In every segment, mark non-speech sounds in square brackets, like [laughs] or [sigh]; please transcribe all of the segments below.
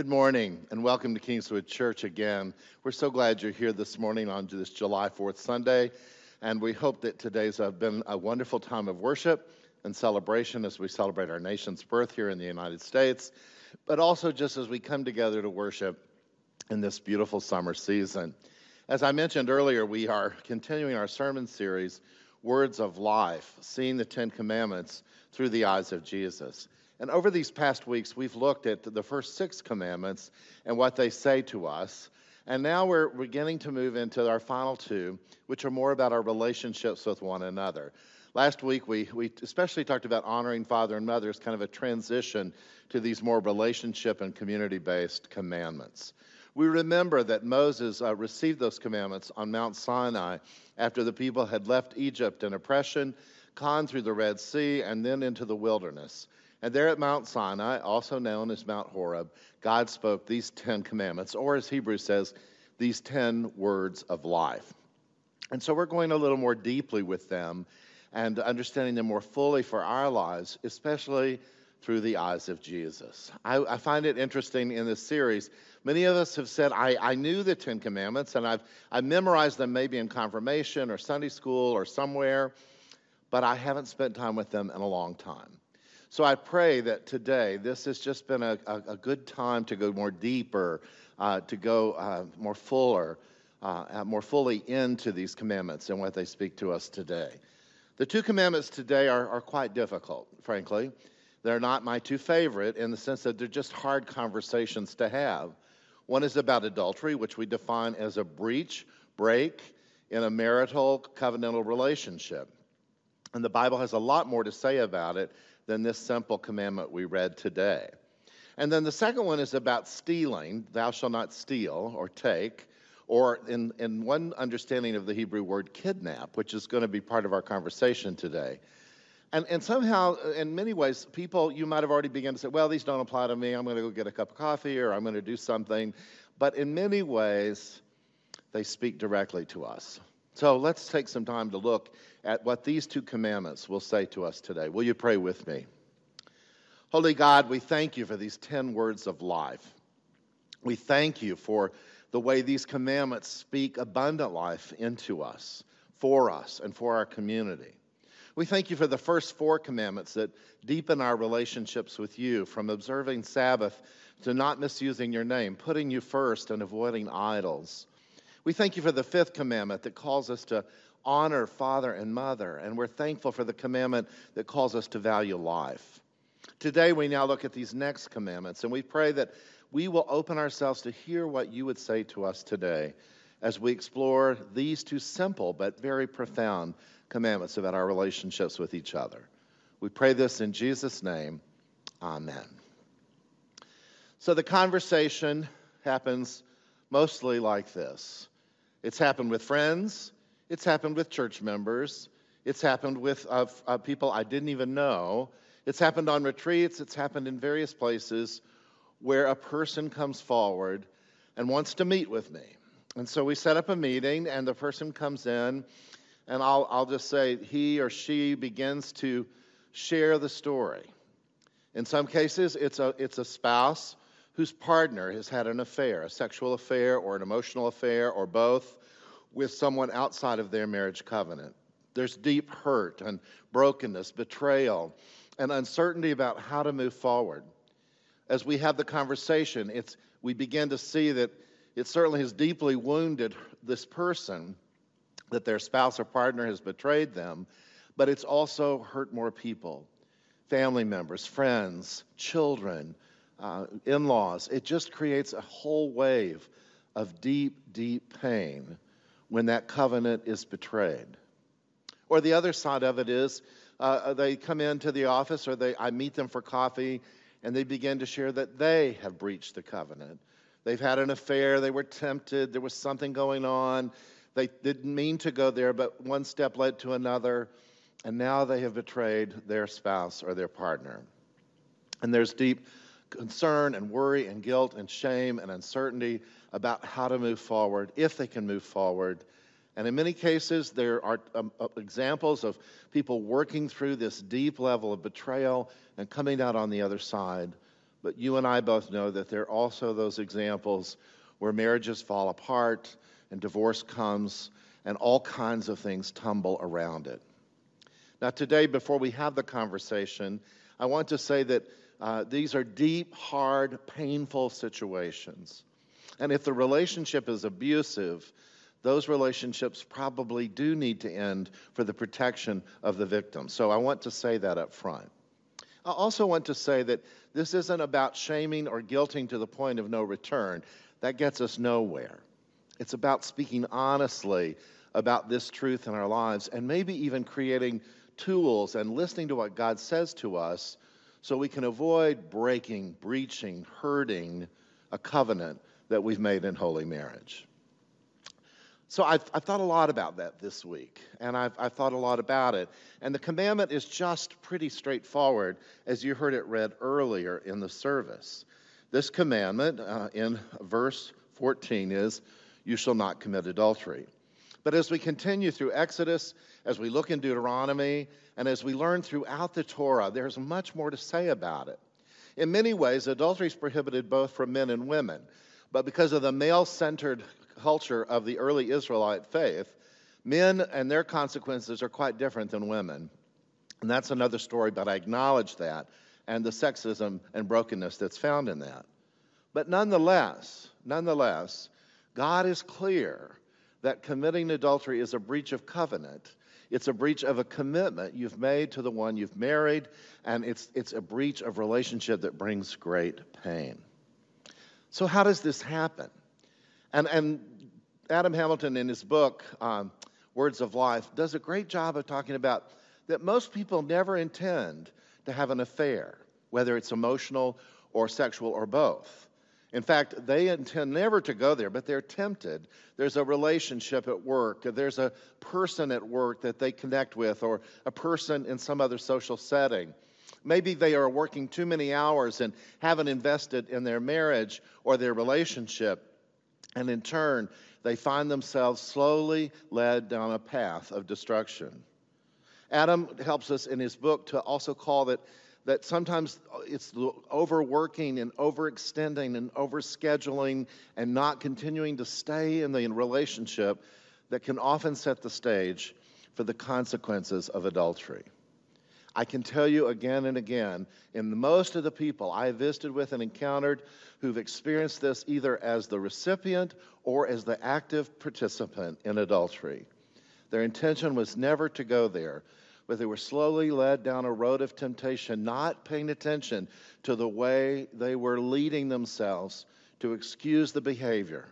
Good morning and welcome to Kingswood Church again. We're so glad you're here this morning on this July 4th Sunday, and we hope that today's uh, been a wonderful time of worship and celebration as we celebrate our nation's birth here in the United States, but also just as we come together to worship in this beautiful summer season. As I mentioned earlier, we are continuing our sermon series, Words of Life, seeing the Ten Commandments through the eyes of Jesus. And over these past weeks, we've looked at the first six commandments and what they say to us. And now we're beginning to move into our final two, which are more about our relationships with one another. Last week, we, we especially talked about honoring father and mother as kind of a transition to these more relationship and community based commandments. We remember that Moses uh, received those commandments on Mount Sinai after the people had left Egypt in oppression, gone through the Red Sea, and then into the wilderness. And there at Mount Sinai, also known as Mount Horeb, God spoke these Ten Commandments, or as Hebrews says, these ten words of life. And so we're going a little more deeply with them and understanding them more fully for our lives, especially through the eyes of Jesus. I, I, find it interesting in this series. Many of us have said, I, I knew the Ten Commandments and I've I memorized them maybe in confirmation or Sunday school or somewhere, but I haven't spent time with them in a long time. So I pray that today this has just been a, a, a good time to go more deeper, uh, to go uh, more fuller, uh, uh, more fully into these commandments and what they speak to us today. The two commandments today are, are quite difficult, frankly. They're not my two favorite in the sense that they're just hard conversations to have. One is about adultery, which we define as a breach, break in a marital covenantal relationship. And the Bible has a lot more to say about it than this simple commandment we read today. And then the second one is about stealing, thou shalt not steal or take, or in, in one understanding of the Hebrew word, kidnap, which is going to be part of our conversation today. And, and somehow, in many ways, people, you might have already begun to say, well, these don't apply to me. I'm going to go get a cup of coffee or I'm going to do something. But in many ways, they speak directly to us. So let's take some time to look at what these two commandments will say to us today. Will you pray with me? Holy God, we thank you for these 10 words of life. We thank you for the way these commandments speak abundant life into us, for us, and for our community. We thank you for the first four commandments that deepen our relationships with you, from observing Sabbath to not misusing your name, putting you first, and avoiding idols. We thank you for the fifth commandment that calls us to honor father and mother, and we're thankful for the commandment that calls us to value life. Today, we now look at these next commandments, and we pray that we will open ourselves to hear what you would say to us today as we explore these two simple but very profound commandments about our relationships with each other. We pray this in Jesus' name. Amen. So the conversation happens mostly like this it's happened with friends, it's happened with church members. It's happened with uh, uh, people I didn't even know. It's happened on retreats. It's happened in various places where a person comes forward and wants to meet with me. And so we set up a meeting, and the person comes in, and I'll, I'll just say he or she begins to share the story. In some cases, it's a, it's a spouse whose partner has had an affair, a sexual affair, or an emotional affair, or both with someone outside of their marriage covenant. There's deep hurt and brokenness, betrayal, and uncertainty about how to move forward. As we have the conversation, it's, we begin to see that it certainly has deeply wounded this person that their spouse or partner has betrayed them, but it's also hurt more people family members, friends, children, uh, in laws. It just creates a whole wave of deep, deep pain when that covenant is betrayed. Or the other side of it is uh, they come into the office or they, I meet them for coffee and they begin to share that they have breached the covenant. They've had an affair, they were tempted, there was something going on. They didn't mean to go there, but one step led to another, and now they have betrayed their spouse or their partner. And there's deep concern and worry and guilt and shame and uncertainty about how to move forward, if they can move forward. And in many cases, there are um, uh, examples of people working through this deep level of betrayal and coming out on the other side But you and I both know that there are also those examples where marriages fall apart and divorce comes and all kinds of things tumble around it. Now, today, before we have the conversation, I want to say that uh, these are deep, hard, painful situations. And if the relationship is abusive, those relationships probably do need to end for the protection of the victim. So I want to say that up front. I also want to say that this isn't about shaming or guilting to the point of no return. That gets us nowhere. It's about speaking honestly about this truth in our lives and maybe even creating tools and listening to what God says to us so we can avoid breaking, breaching, hurting a covenant that we've made in holy marriage. So I've, I've, thought a lot about that this week, and I've, I've, thought a lot about it. And the commandment is just pretty straightforward, as you heard it read earlier in the service. This commandment uh, in verse 14 is, You shall not commit adultery. But as we continue through Exodus, as we look in Deuteronomy, and as we learn throughout the Torah, there's much more to say about it. In many ways, adultery is prohibited both for men and women. But because of the male centered culture of the early Israelite faith, men and their consequences are quite different than women. And that's another story, but I acknowledge that and the sexism and brokenness that's found in that. But nonetheless, nonetheless, God is clear that committing adultery is a breach of covenant. It's a breach of a commitment you've made to the one you've married, and it's, it's a breach of relationship that brings great pain. So, how does this happen? And, and Adam Hamilton, in his book, um, Words of Life, does a great job of talking about that most people never intend to have an affair, whether it's emotional or sexual or both. In fact, they intend never to go there, but they're tempted. There's a relationship at work, there's a person at work that they connect with, or a person in some other social setting. Maybe they are working too many hours and haven't invested in their marriage or their relationship. And in turn, they find themselves slowly led down a path of destruction. Adam helps us in his book to also call that that sometimes it's overworking and overextending and overscheduling and not continuing to stay in the relationship that can often set the stage for the consequences of adultery. I can tell you again and again, in most of the people I have visited with and encountered who've experienced this either as the recipient or as the active participant in adultery, their intention was never to go there, but they were slowly led down a road of temptation, not paying attention to the way they were leading themselves to excuse the behavior.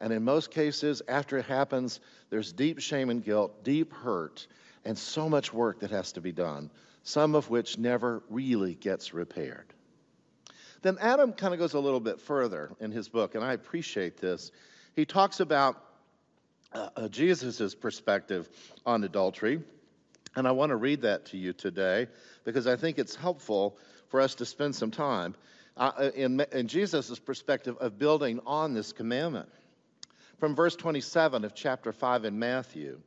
And in most cases, after it happens, there's deep shame and guilt, deep hurt, and so much work that has to be done, some of which never really gets repaired. Then Adam kind of goes a little bit further in his book, and I appreciate this. He talks about uh, uh Jesus' perspective on adultery, and I want to read that to you today because I think it's helpful for us to spend some time uh, uh in, in Jesus' perspective of building on this commandment. From verse 27 of chapter 5 in Matthew.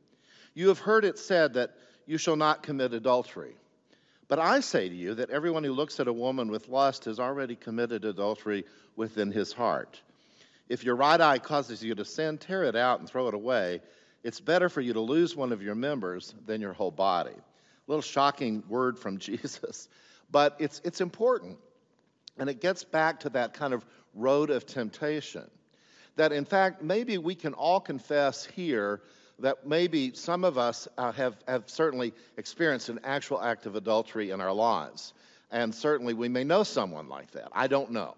You have heard it said that you shall not commit adultery. But I say to you that everyone who looks at a woman with lust has already committed adultery within his heart. If your right eye causes you to sin, tear it out and throw it away. It's better for you to lose one of your members than your whole body. A little shocking word from [laughs] Jesus, but it's, it's important. And it gets back to that kind of road of temptation. That in fact, maybe we can all confess here that maybe some of us uh, have, have certainly experienced an actual act of adultery in our lives. And certainly we may know someone like that. I don't know.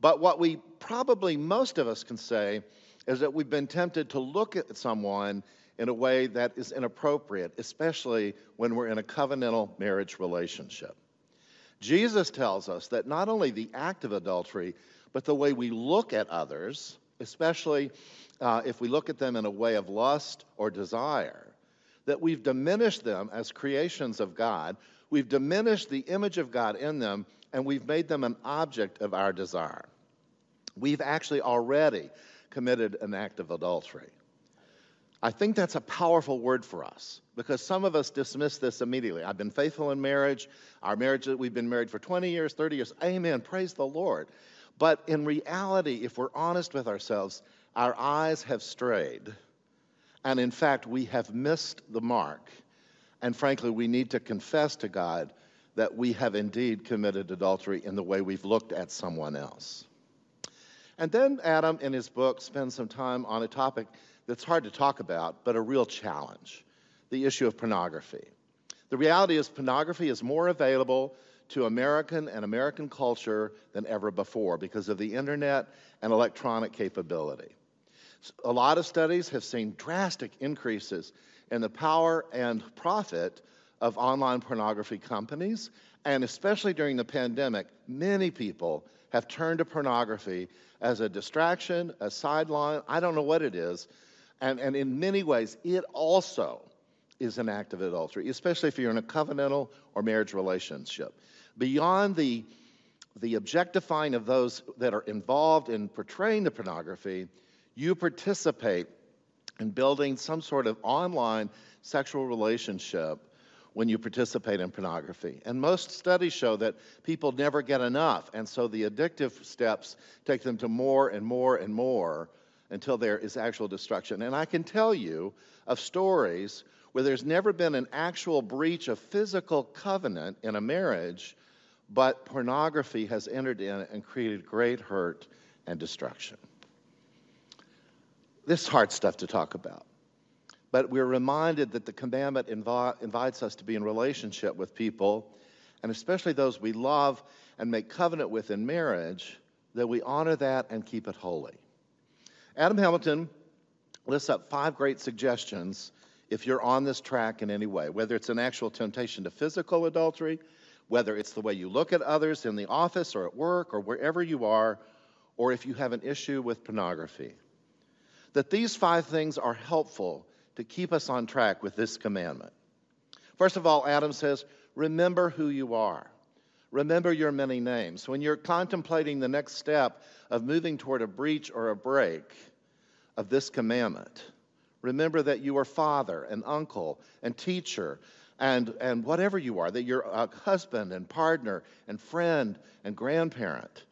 But what we probably most of us can say is that we've been tempted to look at someone in a way that is inappropriate, especially when we're in a covenantal marriage relationship. Jesus tells us that not only the act of adultery, but the way we look at others, especially uh, if we look at them in a way of lust or desire, that we've diminished them as creations of God, we've diminished the image of God in them, and we've made them an object of our desire. We've actually already committed an act of adultery. I think that's a powerful word for us because some of us dismiss this immediately. I've been faithful in marriage. Our marriage, we've been married for 20 years, 30 years. Amen. Praise the Lord. But in reality, if we're honest with ourselves, our eyes have strayed. And in fact, we have missed the mark. And frankly, we need to confess to God that we have indeed committed adultery in the way we've looked at someone else. And then Adam, in his book, spends some time on a topic that's hard to talk about, but a real challenge the issue of pornography. The reality is, pornography is more available to American and American culture than ever before because of the internet and electronic capability. A lot of studies have seen drastic increases in the power and profit of online pornography companies, and especially during the pandemic, many people have turned to pornography as a distraction, a sideline, I don't know what it is, and, and in many ways, it also is an act of adultery, especially if you're in a covenantal or marriage relationship. Beyond the, the objectifying of those that are involved in portraying the pornography, you participate in building some sort of online sexual relationship when you participate in pornography. And most studies show that people never get enough, and so the addictive steps take them to more and more and more until there is actual destruction. And I can tell you of stories where there's never been an actual breach of physical covenant in a marriage, but pornography has entered in and created great hurt and destruction. This is hard stuff to talk about. But we're reminded that the commandment invi- invites us to be in relationship with people, and especially those we love and make covenant with in marriage, that we honor that and keep it holy. Adam Hamilton lists up five great suggestions if you're on this track in any way, whether it's an actual temptation to physical adultery, whether it's the way you look at others in the office or at work or wherever you are, or if you have an issue with pornography that these five things are helpful to keep us on track with this commandment. First of all, Adam says, Remember who you are. Remember your many names. When you're contemplating the next step of moving toward a breach or a break of this commandment, remember that you are father and uncle and teacher and, and whatever you are, that you're a husband and partner and friend and grandparent,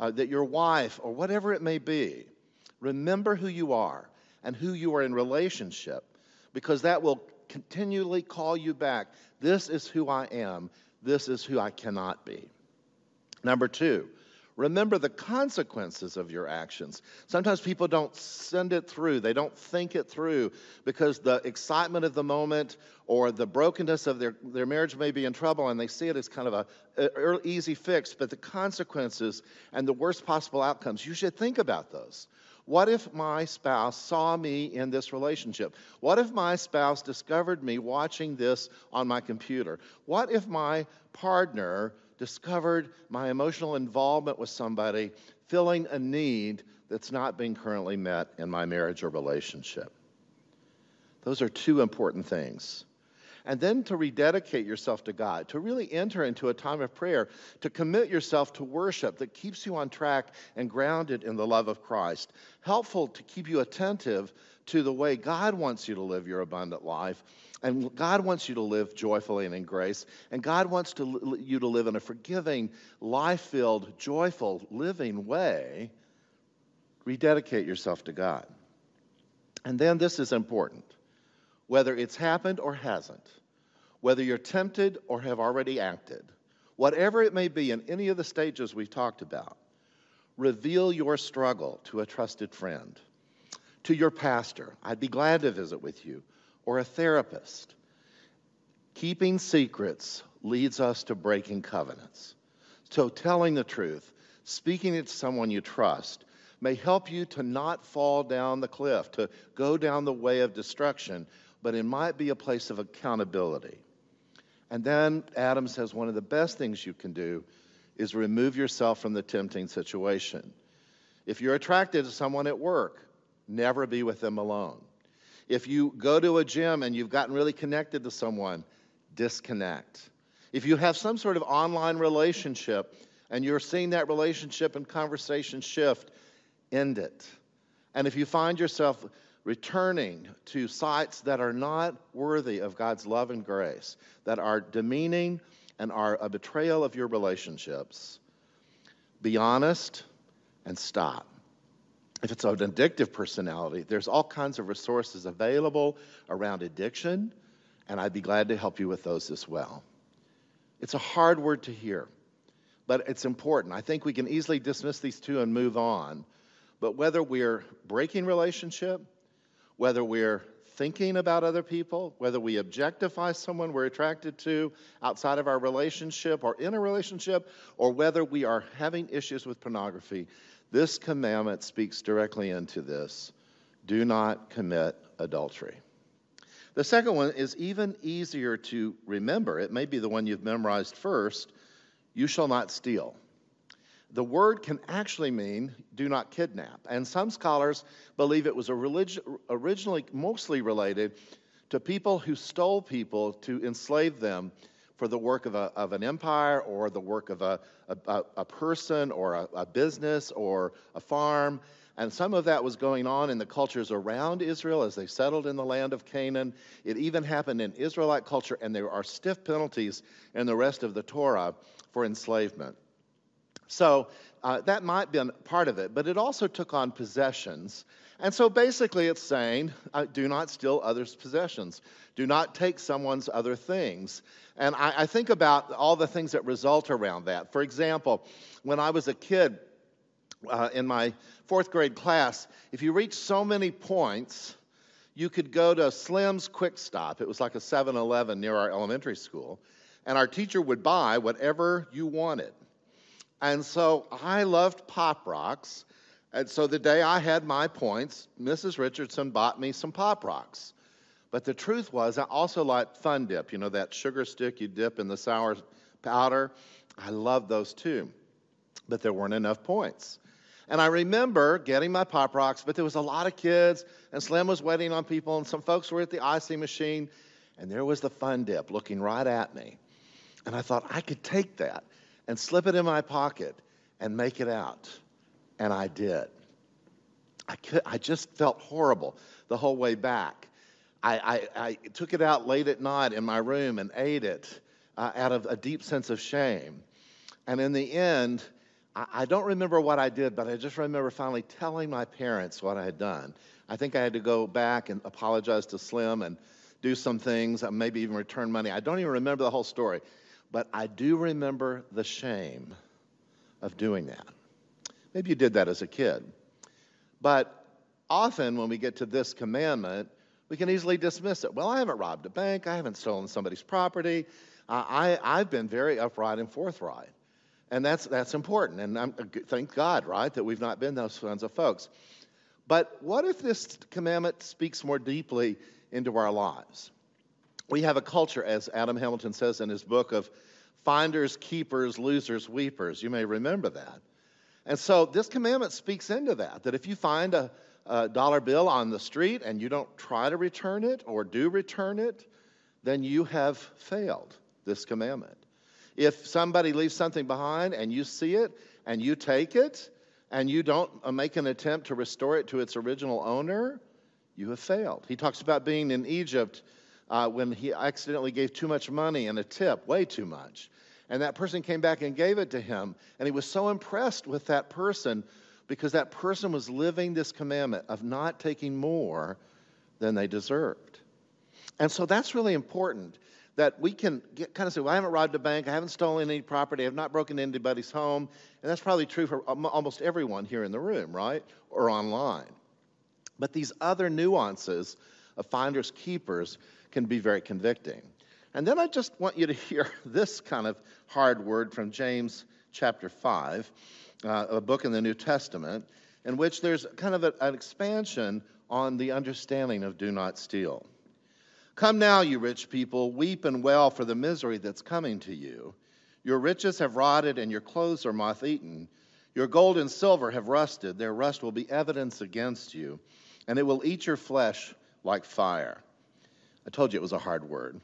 uh, that your wife or whatever it may be. Remember who you are and who you are in relationship because that will continually call you back. This is who I am. This is who I cannot be. Number two, remember the consequences of your actions. Sometimes people don't send it through, they don't think it through because the excitement of the moment or the brokenness of their, their marriage may be in trouble and they see it as kind of a, easy fix, but the consequences and the worst possible outcomes, you should think about those. What if my spouse saw me in this relationship? What if my spouse discovered me watching this on my computer? What if my partner discovered my emotional involvement with somebody filling a need that's not being currently met in my marriage or relationship? Those are two important things and then to rededicate yourself to God, to really enter into a time of prayer, to commit yourself to worship that keeps you on track and grounded in the love of Christ. Helpful to keep you attentive to the way God wants you to live your abundant life. And God wants you to live joyfully and in grace. And God wants to, you to live in a forgiving, life filled, joyful, living way. Rededicate yourself to God. And then this is important whether it's happened or hasn't, whether you're tempted or have already acted, whatever it may be in any of the stages we've talked about, reveal your struggle to a trusted friend, to your pastor. I'd be glad to visit with you, or a therapist. Keeping secrets leads us to breaking covenants. So, telling the truth, speaking it to someone you trust, may help you to not fall down the cliff, to go down the way of destruction, but it might be a place of accountability. And then Adam says one of the best things you can do is remove yourself from the tempting situation. If you're attracted to someone at work, never be with them alone. If you go to a gym and you've gotten really connected to someone, disconnect. If you have some sort of online relationship and you're seeing that relationship and conversation shift, end it. And if you find yourself returning to sites that are not worthy of God's love and grace, that are demeaning and are a betrayal of your relationships, be honest and stop. If it's an addictive personality, there's all kinds of resources available around addiction, and I'd be glad to help you with those as well. It's a hard word to hear, but it's important. I think we can easily dismiss these two and move on. But whether we're breaking relationship, whether we're thinking about other people, whether we objectify someone we're attracted to outside of our relationship or in a relationship, or whether we are having issues with pornography, this commandment speaks directly into this. Do not commit adultery. The second one is even easier to remember. It may be the one you've memorized first. You shall not steal the word can actually mean do not kidnap. And some scholars believe it was originally mostly related to people who stole people to enslave them for the work of, a, of an empire or the work of a, a, a person or a, a business or a farm. And some of that was going on in the cultures around Israel as they settled in the land of Canaan. It even happened in Israelite culture, and there are stiff penalties in the rest of the Torah for enslavement. So uh, that might be part of it, but it also took on possessions. And so basically, it's saying uh, do not steal others' possessions, do not take someone's other things. And I, I think about all the things that result around that. For example, when I was a kid uh, in my fourth grade class, if you reached so many points, you could go to Slim's Quick Stop. It was like a 7 Eleven near our elementary school. And our teacher would buy whatever you wanted. And so I loved Pop Rocks. And so the day I had my points, Mrs. Richardson bought me some Pop Rocks. But the truth was, I also liked Fun Dip, you know, that sugar stick you dip in the sour powder. I loved those too. But there weren't enough points. And I remember getting my Pop Rocks, but there was a lot of kids, and Slim was waiting on people, and some folks were at the icy machine, and there was the Fun Dip looking right at me. And I thought, I could take that and slip it in my pocket and make it out. And I did. I, could, I just felt horrible the whole way back. I, I, I took it out late at night in my room and ate it uh, out of a deep sense of shame. And in the end, I, I don't remember what I did, but I just remember finally telling my parents what I had done. I think I had to go back and apologize to Slim and do some things, uh, maybe even return money. I don't even remember the whole story. But I do remember the shame of doing that. Maybe you did that as a kid. But often when we get to this commandment, we can easily dismiss it. Well, I haven't robbed a bank, I haven't stolen somebody's property. Uh, I, I've been very upright and forthright. And that's, that's important. And I'm, thank God, right, that we've not been those kinds of folks. But what if this commandment speaks more deeply into our lives? We have a culture, as Adam Hamilton says in his book, of finders, keepers, losers, weepers. You may remember that. And so this commandment speaks into that, that if you find a, a dollar bill on the street and you don't try to return it or do return it, then you have failed this commandment. If somebody leaves something behind and you see it and you take it and you don't uh, make an attempt to restore it to its original owner, you have failed. He talks about being in Egypt uh, when he accidentally gave too much money and a tip, way too much. And that person came back and gave it to him. And he was so impressed with that person because that person was living this commandment of not taking more than they deserved. And so that's really important that we can get, kind of say, well, I haven't robbed a bank, I haven't stolen any property, I have not broken anybody's home. And that's probably true for almost everyone here in the room, right? Or online. But these other nuances of finders keepers can be very convicting. And then I just want you to [laughs] hear this kind of hard word from James chapter 5, uh, a book in the New Testament, in which there's kind of a, an expansion on the understanding of do not steal. Come now, you rich people, weep and wail for the misery that's coming to you. Your riches have rotted and your clothes are moth eaten. Your gold and silver have rusted. Their rust will be evidence against you, and it will eat your flesh like fire. I told you it was a hard word.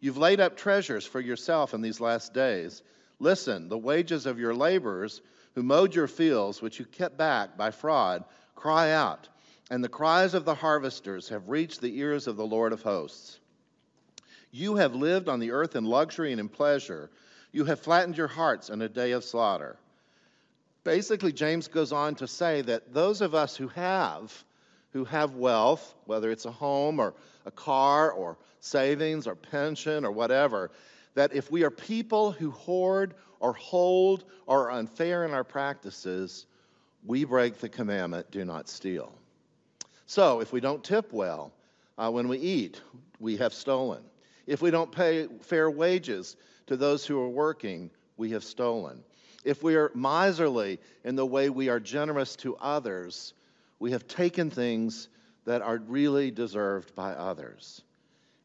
You've laid up treasures for yourself in these last days. Listen, the wages of your laborers who mowed your fields, which you kept back by fraud, cry out. and the cries of the harvesters have reached the ears of the Lord of hosts. You have lived on the earth in luxury and in pleasure. You have flattened your hearts in a day of slaughter. Basically, James goes on to say that those of us who have, who have wealth, whether it's a home or a car or savings or pension or whatever, that if we are people who hoard or hold or are unfair in our practices, we break the commandment do not steal. So if we don't tip well uh, when we eat, we have stolen. If we don't pay fair wages to those who are working, we have stolen. If we are miserly in the way we are generous to others, we have taken things that are really deserved by others.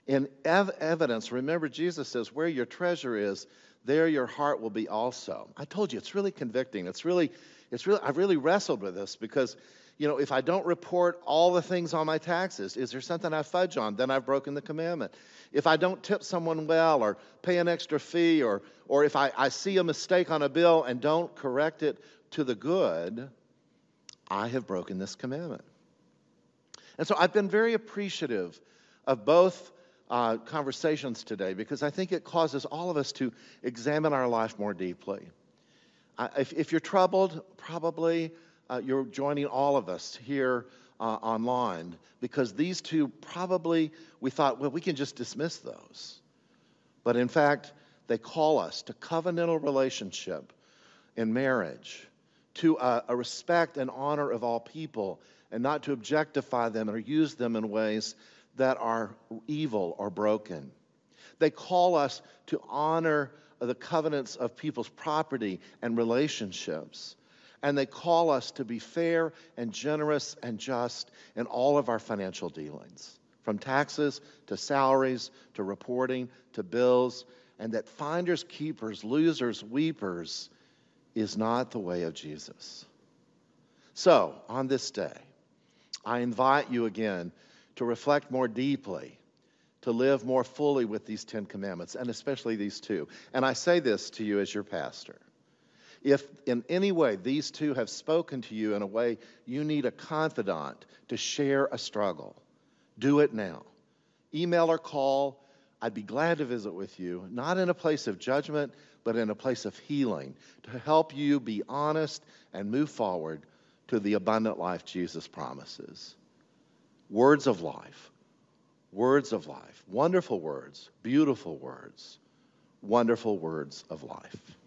In ev- evidence, remember Jesus says, where your treasure is, there your heart will be also. I told you, it's really convicting. It's really, it's really, I've really wrestled with this because you know, if I don't report all the things on my taxes, is there something I fudge on? Then I've broken the commandment. If I don't tip someone well or pay an extra fee or, or if I, I see a mistake on a bill and don't correct it to the good, I have broken this commandment. And so I've been very appreciative of both uh, conversations today because I think it causes all of us to examine our life more deeply. Uh, if, if you're troubled, probably uh, you're joining all of us here uh, online because these two probably we thought, well, we can just dismiss those. But in fact, they call us to covenantal relationship in marriage, to a, a respect and honor of all people, and not to objectify them or use them in ways that are evil or broken. They call us to honor the covenants of people's property and relationships and they call us to be fair and generous and just in all of our financial dealings, from taxes to salaries to reporting to bills, and that finders, keepers, losers, weepers is not the way of Jesus. So, on this day, I invite you again to reflect more deeply, to live more fully with these Ten Commandments, and especially these two. And I say this to you as your pastor. If in any way these two have spoken to you in a way you need a confidant to share a struggle, do it now. Email or call. I'd be glad to visit with you, not in a place of judgment, but in a place of healing to help you be honest and move forward to the abundant life Jesus promises. Words of life. Words of life. Wonderful words. Beautiful words. Wonderful words of life.